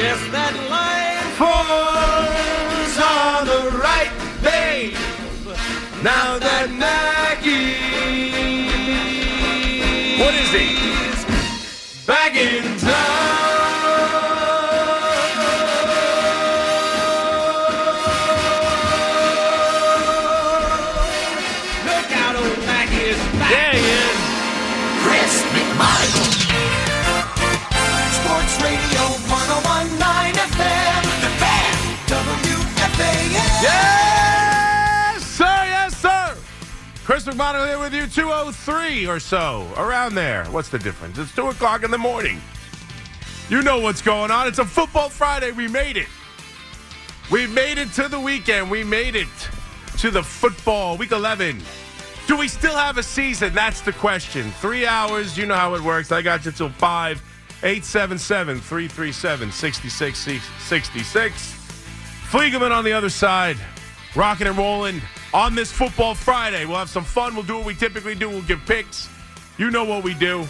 Yes, that line falls on the right day. Now that Mackey. What is he? Back in town. Chris McMonigle here with you, 203 or so, around there. What's the difference? It's 2 o'clock in the morning. You know what's going on. It's a football Friday. We made it. We made it to the weekend. We made it to the football week 11. Do we still have a season? That's the question. Three hours. You know how it works. I got you till 5. 877 337 6666. Fliegelman on the other side, rocking and rolling on this football Friday. We'll have some fun. We'll do what we typically do. We'll give picks. You know what we do.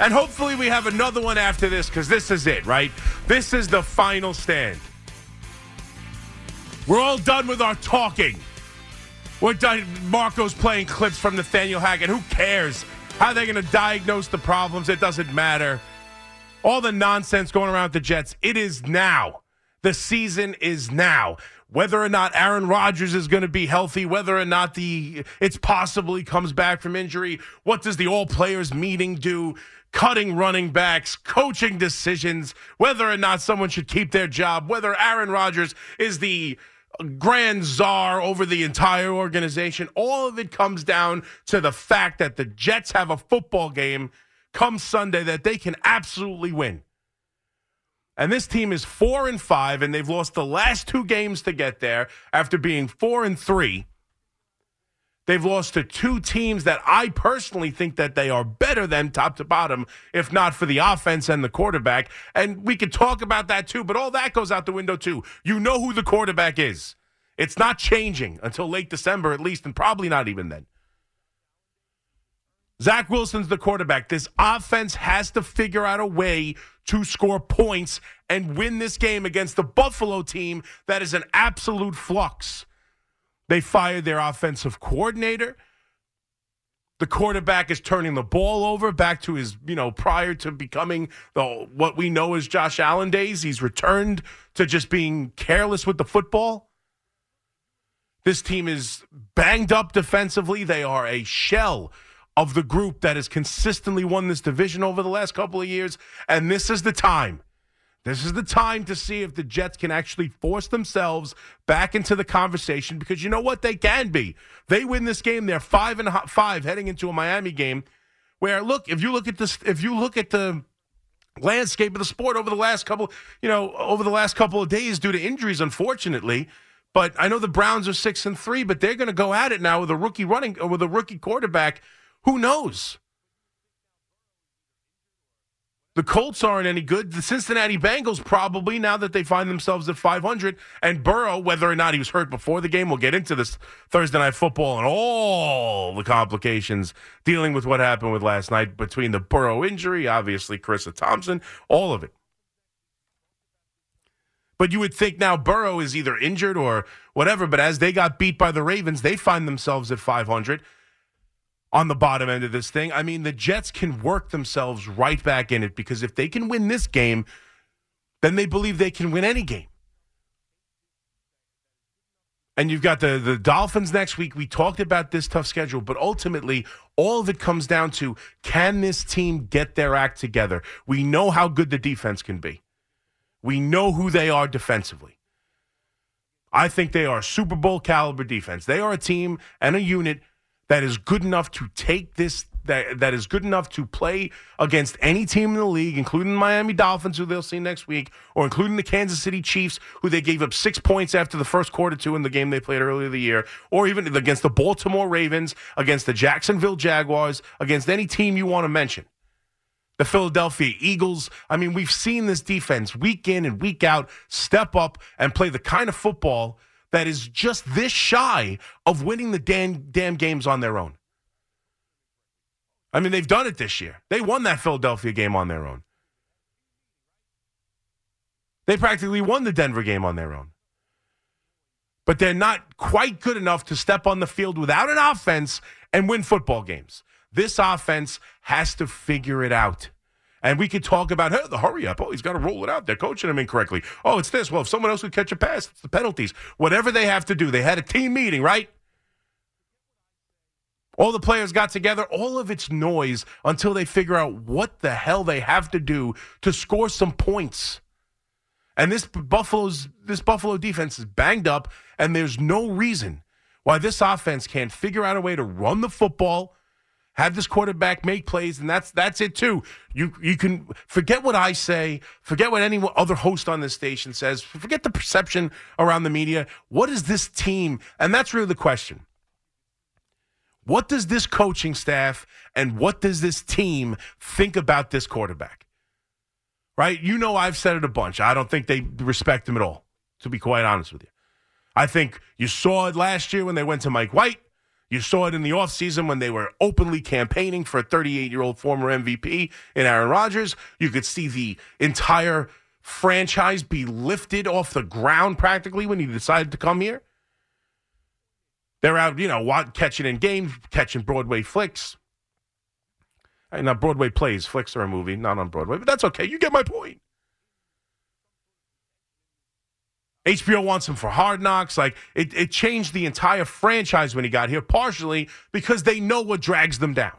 And hopefully we have another one after this because this is it, right? This is the final stand. We're all done with our talking. We're done. Marco's playing clips from Nathaniel Hackett. Who cares? How are they going to diagnose the problems? It doesn't matter. All the nonsense going around the Jets. It is now. The season is now. Whether or not Aaron Rodgers is going to be healthy, whether or not the it's possible he comes back from injury, what does the all players meeting do? Cutting running backs, coaching decisions, whether or not someone should keep their job, whether Aaron Rodgers is the grand czar over the entire organization. All of it comes down to the fact that the Jets have a football game come Sunday that they can absolutely win. And this team is four and five, and they've lost the last two games to get there after being four and three. They've lost to two teams that I personally think that they are better than top to bottom, if not for the offense and the quarterback. And we could talk about that too, but all that goes out the window too. You know who the quarterback is. It's not changing until late December, at least, and probably not even then. Zach Wilson's the quarterback. This offense has to figure out a way to score points and win this game against the Buffalo team that is an absolute flux. They fired their offensive coordinator. The quarterback is turning the ball over back to his, you know, prior to becoming the what we know as Josh Allen days. He's returned to just being careless with the football. This team is banged up defensively. They are a shell of the group that has consistently won this division over the last couple of years. And this is the time. This is the time to see if the Jets can actually force themselves back into the conversation because you know what? They can be. They win this game. They're five and five heading into a Miami game where, look, if you look at this, if you look at the landscape of the sport over the last couple, you know, over the last couple of days due to injuries, unfortunately. But I know the Browns are six and three, but they're going to go at it now with a rookie running, with a rookie quarterback. Who knows? The Colts aren't any good. The Cincinnati Bengals probably now that they find themselves at 500. And Burrow, whether or not he was hurt before the game, we'll get into this Thursday night football and all the complications dealing with what happened with last night between the Burrow injury, obviously Charissa Thompson, all of it. But you would think now Burrow is either injured or whatever. But as they got beat by the Ravens, they find themselves at 500 on the bottom end of this thing. I mean, the Jets can work themselves right back in it because if they can win this game, then they believe they can win any game. And you've got the, the Dolphins next week. We talked about this tough schedule, but ultimately, all of it comes down to can this team get their act together? We know how good the defense can be, we know who they are defensively. I think they are Super Bowl caliber defense. They are a team and a unit that is good enough to take this that that is good enough to play against any team in the league, including the Miami Dolphins, who they'll see next week, or including the Kansas City Chiefs, who they gave up six points after the first quarter to in the game they played earlier the year, or even against the Baltimore Ravens, against the Jacksonville Jaguars, against any team you want to mention. The Philadelphia Eagles. I mean, we've seen this defense week in and week out step up and play the kind of football that is just this shy of winning the damn, damn games on their own. I mean, they've done it this year. They won that Philadelphia game on their own. They practically won the Denver game on their own. But they're not quite good enough to step on the field without an offense and win football games. This offense has to figure it out. And we could talk about hey, the hurry up. Oh, he's got to roll it out. They're coaching him incorrectly. Oh, it's this. Well, if someone else would catch a pass, it's the penalties. Whatever they have to do. They had a team meeting, right? All the players got together, all of it's noise until they figure out what the hell they have to do to score some points. And this Buffalo's this Buffalo defense is banged up, and there's no reason why this offense can't figure out a way to run the football, have this quarterback make plays, and that's that's it too. You you can forget what I say, forget what any other host on this station says, forget the perception around the media. What is this team? And that's really the question. What does this coaching staff and what does this team think about this quarterback? Right? You know, I've said it a bunch. I don't think they respect him at all, to be quite honest with you. I think you saw it last year when they went to Mike White. You saw it in the offseason when they were openly campaigning for a 38 year old former MVP in Aaron Rodgers. You could see the entire franchise be lifted off the ground practically when he decided to come here. They're out, you know, catching in games, catching Broadway flicks. Not Broadway plays. Flicks are a movie, not on Broadway, but that's okay. You get my point. HBO wants him for hard knocks. Like it, it changed the entire franchise when he got here, partially because they know what drags them down.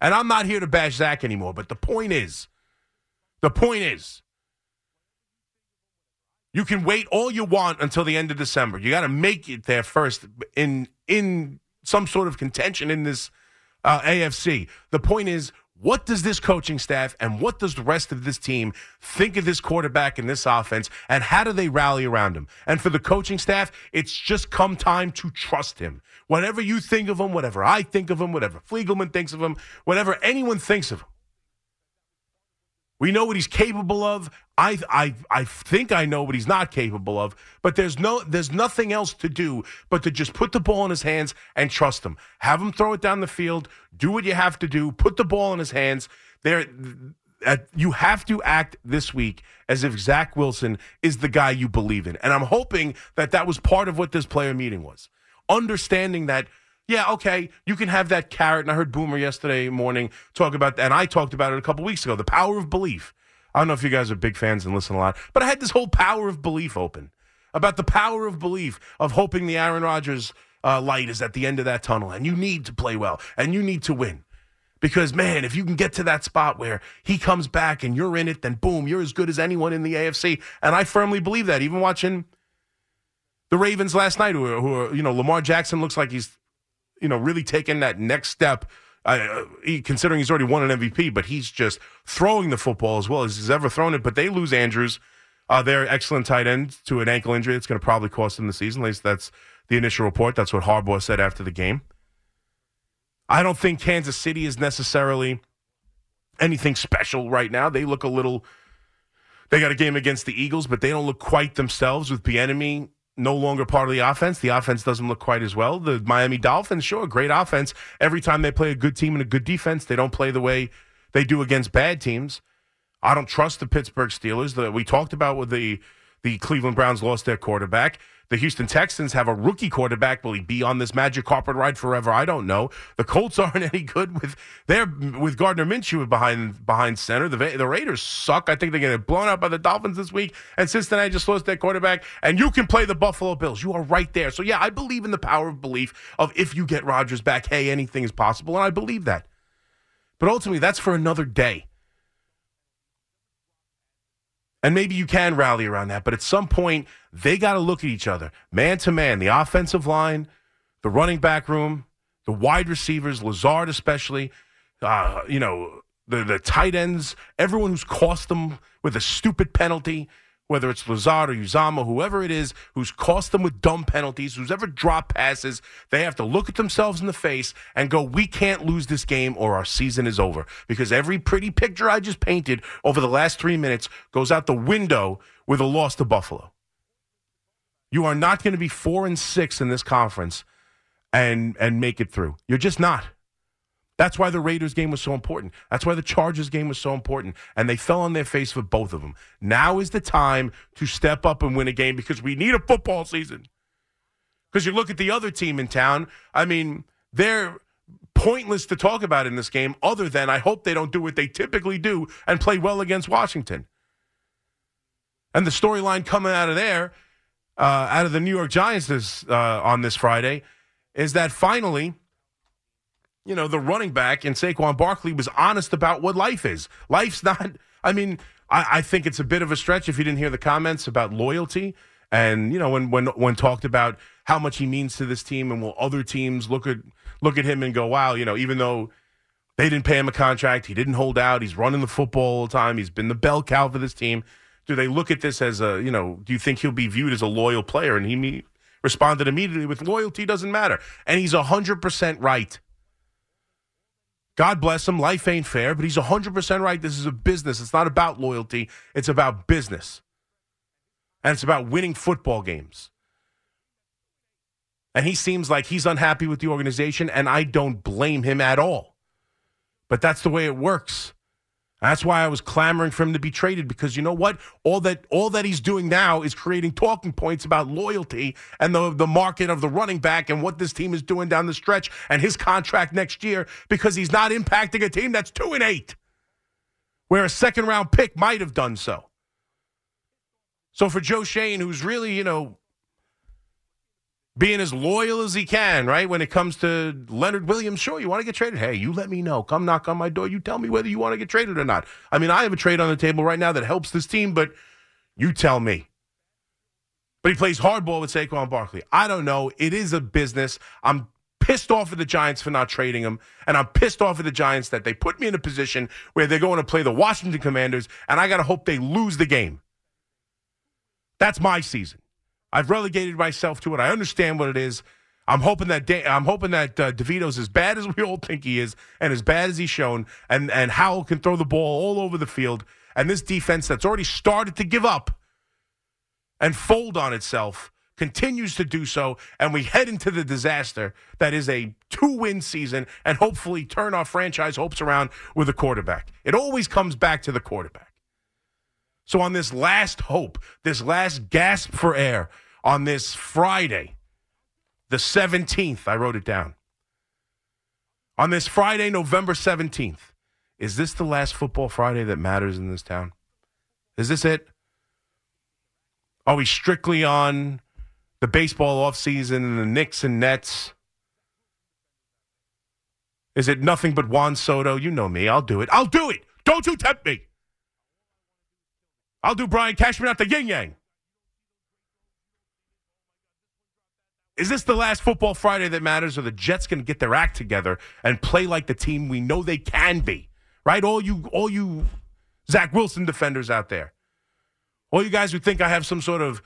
And I'm not here to bash Zach anymore, but the point is, the point is, you can wait all you want until the end of December. You got to make it there first in in some sort of contention in this uh, AFC. The point is, what does this coaching staff and what does the rest of this team think of this quarterback and this offense, and how do they rally around him? And for the coaching staff, it's just come time to trust him. Whatever you think of him, whatever I think of him, whatever Fliegelman thinks of him, whatever anyone thinks of him, we know what he's capable of. I, I, I think I know what he's not capable of, but there's no, there's nothing else to do but to just put the ball in his hands and trust him. Have him throw it down the field. Do what you have to do. Put the ball in his hands. There, uh, you have to act this week as if Zach Wilson is the guy you believe in, and I'm hoping that that was part of what this player meeting was. Understanding that yeah, okay, you can have that carrot. And I heard Boomer yesterday morning talk about that, and I talked about it a couple weeks ago. The power of belief. I don't know if you guys are big fans and listen a lot, but I had this whole power of belief open about the power of belief of hoping the Aaron Rodgers uh, light is at the end of that tunnel, and you need to play well and you need to win. Because man, if you can get to that spot where he comes back and you're in it, then boom, you're as good as anyone in the AFC. And I firmly believe that. Even watching the Ravens last night, who are, who are you know, Lamar Jackson looks like he's you know, really taking that next step. Uh, he, considering he's already won an MVP, but he's just throwing the football as well as he's ever thrown it. But they lose Andrews, uh, their excellent tight end, to an ankle injury that's going to probably cost them the season. At least that's the initial report. That's what Harbaugh said after the game. I don't think Kansas City is necessarily anything special right now. They look a little. They got a game against the Eagles, but they don't look quite themselves with Bieniemy no longer part of the offense. The offense doesn't look quite as well. The Miami Dolphins, sure, great offense. Every time they play a good team and a good defense, they don't play the way they do against bad teams. I don't trust the Pittsburgh Steelers. that we talked about with the the Cleveland Browns lost their quarterback. The Houston Texans have a rookie quarterback. Will he be on this magic carpet ride forever? I don't know. The Colts aren't any good with their with Gardner Minshew behind behind center. The the Raiders suck. I think they're getting blown out by the Dolphins this week. And Cincinnati just lost their quarterback. And you can play the Buffalo Bills. You are right there. So yeah, I believe in the power of belief of if you get Rodgers back, hey, anything is possible, and I believe that. But ultimately, that's for another day. And maybe you can rally around that, but at some point, they got to look at each other, man to man, the offensive line, the running back room, the wide receivers, Lazard especially, uh, you know, the, the tight ends, everyone who's cost them with a stupid penalty whether it's Lazard or Uzomah, whoever it is who's cost them with dumb penalties, who's ever dropped passes, they have to look at themselves in the face and go, we can't lose this game or our season is over. Because every pretty picture I just painted over the last three minutes goes out the window with a loss to Buffalo. You are not going to be four and six in this conference and and make it through. You're just not. That's why the Raiders game was so important. That's why the Chargers game was so important. And they fell on their face for both of them. Now is the time to step up and win a game because we need a football season. Because you look at the other team in town, I mean, they're pointless to talk about in this game, other than I hope they don't do what they typically do and play well against Washington. And the storyline coming out of there, uh, out of the New York Giants this, uh, on this Friday, is that finally, you know, the running back in Saquon Barkley was honest about what life is. Life's not, I mean, I, I think it's a bit of a stretch if you didn't hear the comments about loyalty. And, you know, when, when, when talked about how much he means to this team and will other teams look at, look at him and go, wow, you know, even though they didn't pay him a contract, he didn't hold out, he's running the football all the time, he's been the bell cow for this team. Do they look at this as a, you know, do you think he'll be viewed as a loyal player? And he me- responded immediately with loyalty doesn't matter. And he's 100% right. God bless him. Life ain't fair, but he's 100% right. This is a business. It's not about loyalty, it's about business. And it's about winning football games. And he seems like he's unhappy with the organization, and I don't blame him at all. But that's the way it works. That's why I was clamoring for him to be traded because you know what? All that all that he's doing now is creating talking points about loyalty and the the market of the running back and what this team is doing down the stretch and his contract next year because he's not impacting a team that's 2 and 8 where a second round pick might have done so. So for Joe Schoen who's really, you know, being as loyal as he can, right? When it comes to Leonard Williams, sure, you want to get traded. Hey, you let me know. Come knock on my door. You tell me whether you want to get traded or not. I mean, I have a trade on the table right now that helps this team, but you tell me. But he plays hardball with Saquon Barkley. I don't know. It is a business. I'm pissed off at the Giants for not trading him, and I'm pissed off at the Giants that they put me in a position where they're going to play the Washington Commanders, and I got to hope they lose the game. That's my season. I've relegated myself to it. I understand what it is. I'm hoping that I'm hoping that uh, DeVito's as bad as we all think he is, and as bad as he's shown, and and Howell can throw the ball all over the field, and this defense that's already started to give up and fold on itself continues to do so, and we head into the disaster that is a two-win season, and hopefully turn our franchise hopes around with a quarterback. It always comes back to the quarterback. So on this last hope, this last gasp for air, on this Friday, the 17th, I wrote it down. On this Friday, November 17th, is this the last football Friday that matters in this town? Is this it? Are we strictly on the baseball offseason and the Knicks and Nets? Is it nothing but Juan Soto? You know me. I'll do it. I'll do it. Don't you tempt me. I'll do Brian Cashman the yin yang. Is this the last football Friday that matters? Or the Jets going to get their act together and play like the team we know they can be? Right? All you, all you Zach Wilson defenders out there. All you guys who think I have some sort of,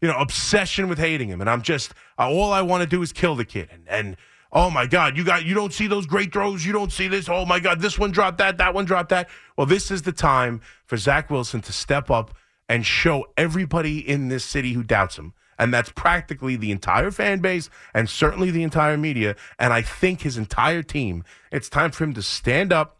you know, obsession with hating him, and I'm just uh, all I want to do is kill the kid. And, and oh my God, you got you don't see those great throws, you don't see this. Oh my God, this one dropped that, that one dropped that. Well, this is the time for Zach Wilson to step up and show everybody in this city who doubts him. And that's practically the entire fan base and certainly the entire media. And I think his entire team, it's time for him to stand up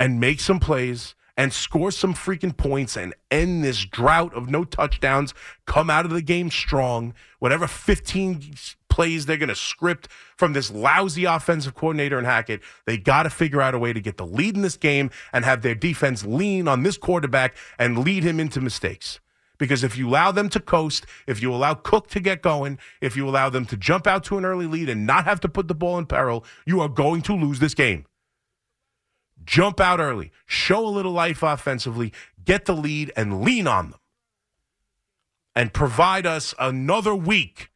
and make some plays and score some freaking points and end this drought of no touchdowns, come out of the game strong. Whatever 15 plays. They're going to script from this lousy offensive coordinator in Hackett, they got to figure out a way to get the lead in this game and have their defense lean on this quarterback and lead him into mistakes. Because if you allow them to coast, if you allow Cook to get going, if you allow them to jump out to an early lead and not have to put the ball in peril, you are going to lose this game. Jump out early, show a little life offensively, get the lead, and lean on them. And provide us another week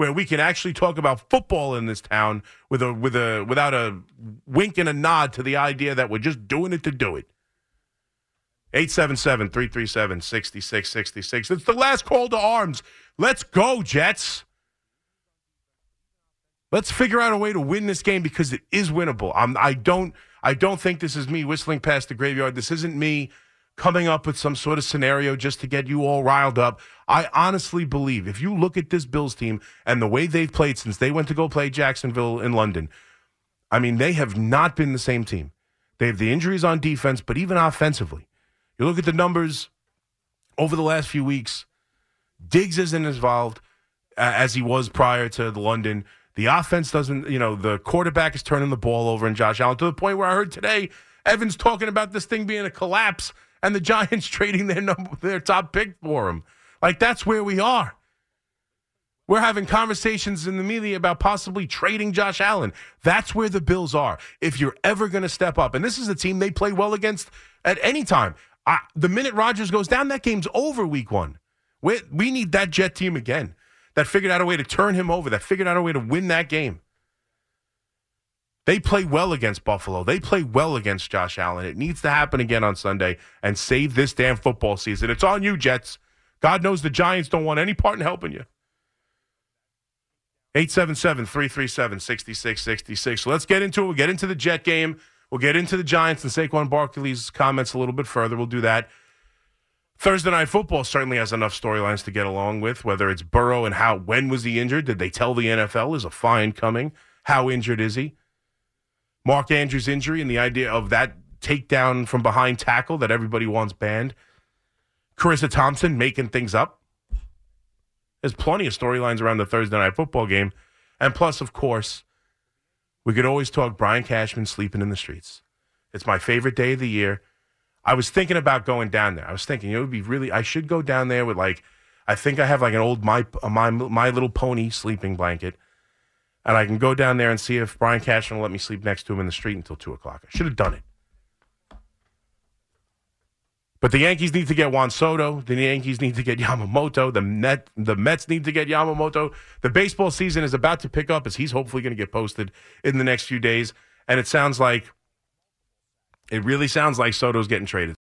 where we can actually talk about football in this town with a with a without a wink and a nod to the idea that we're just doing it to do it. 877-337-6666. It's the last call to arms. Let's go, Jets. Let's figure out a way to win this game because it is winnable. I'm, I don't I don't think this is me whistling past the graveyard. This isn't me coming up with some sort of scenario just to get you all riled up. I honestly believe if you look at this Bills team and the way they've played since they went to go play Jacksonville in London, I mean, they have not been the same team. They have the injuries on defense, but even offensively, you look at the numbers over the last few weeks. Diggs isn't involved as he was prior to the London. The offense doesn't, you know, the quarterback is turning the ball over in Josh Allen to the point where I heard today Evans talking about this thing being a collapse and the Giants trading their number, their top pick for him. Like that's where we are. We're having conversations in the media about possibly trading Josh Allen. That's where the Bills are. If you're ever going to step up, and this is a team they play well against at any time. I, the minute Rodgers goes down, that game's over week one. We, we need that Jet team again that figured out a way to turn him over, that figured out a way to win that game. They play well against Buffalo. They play well against Josh Allen. It needs to happen again on Sunday and save this damn football season. It's on you, Jets. God knows the Giants don't want any part in helping you. 877 337 6666. So let's get into it. We'll get into the Jet game. We'll get into the Giants and Saquon Barkley's comments a little bit further. We'll do that. Thursday night football certainly has enough storylines to get along with, whether it's Burrow and how, when was he injured? Did they tell the NFL? Is a fine coming? How injured is he? Mark Andrews' injury and the idea of that takedown from behind tackle that everybody wants banned. Charissa Thompson making things up. There's plenty of storylines around the Thursday night football game. And plus, of course, we could always talk Brian Cashman sleeping in the streets. It's my favorite day of the year. I was thinking about going down there. I was thinking it would be really. I should go down there with like. I think I have like an old my my my little pony sleeping blanket, and I can go down there and see if Brian Cashman will let me sleep next to him in the street until two o'clock. I should have done it. But the Yankees need to get Juan Soto. The Yankees need to get Yamamoto. The Met, the Mets need to get Yamamoto. The baseball season is about to pick up as he's hopefully going to get posted in the next few days. And it sounds like, it really sounds like Soto's getting traded.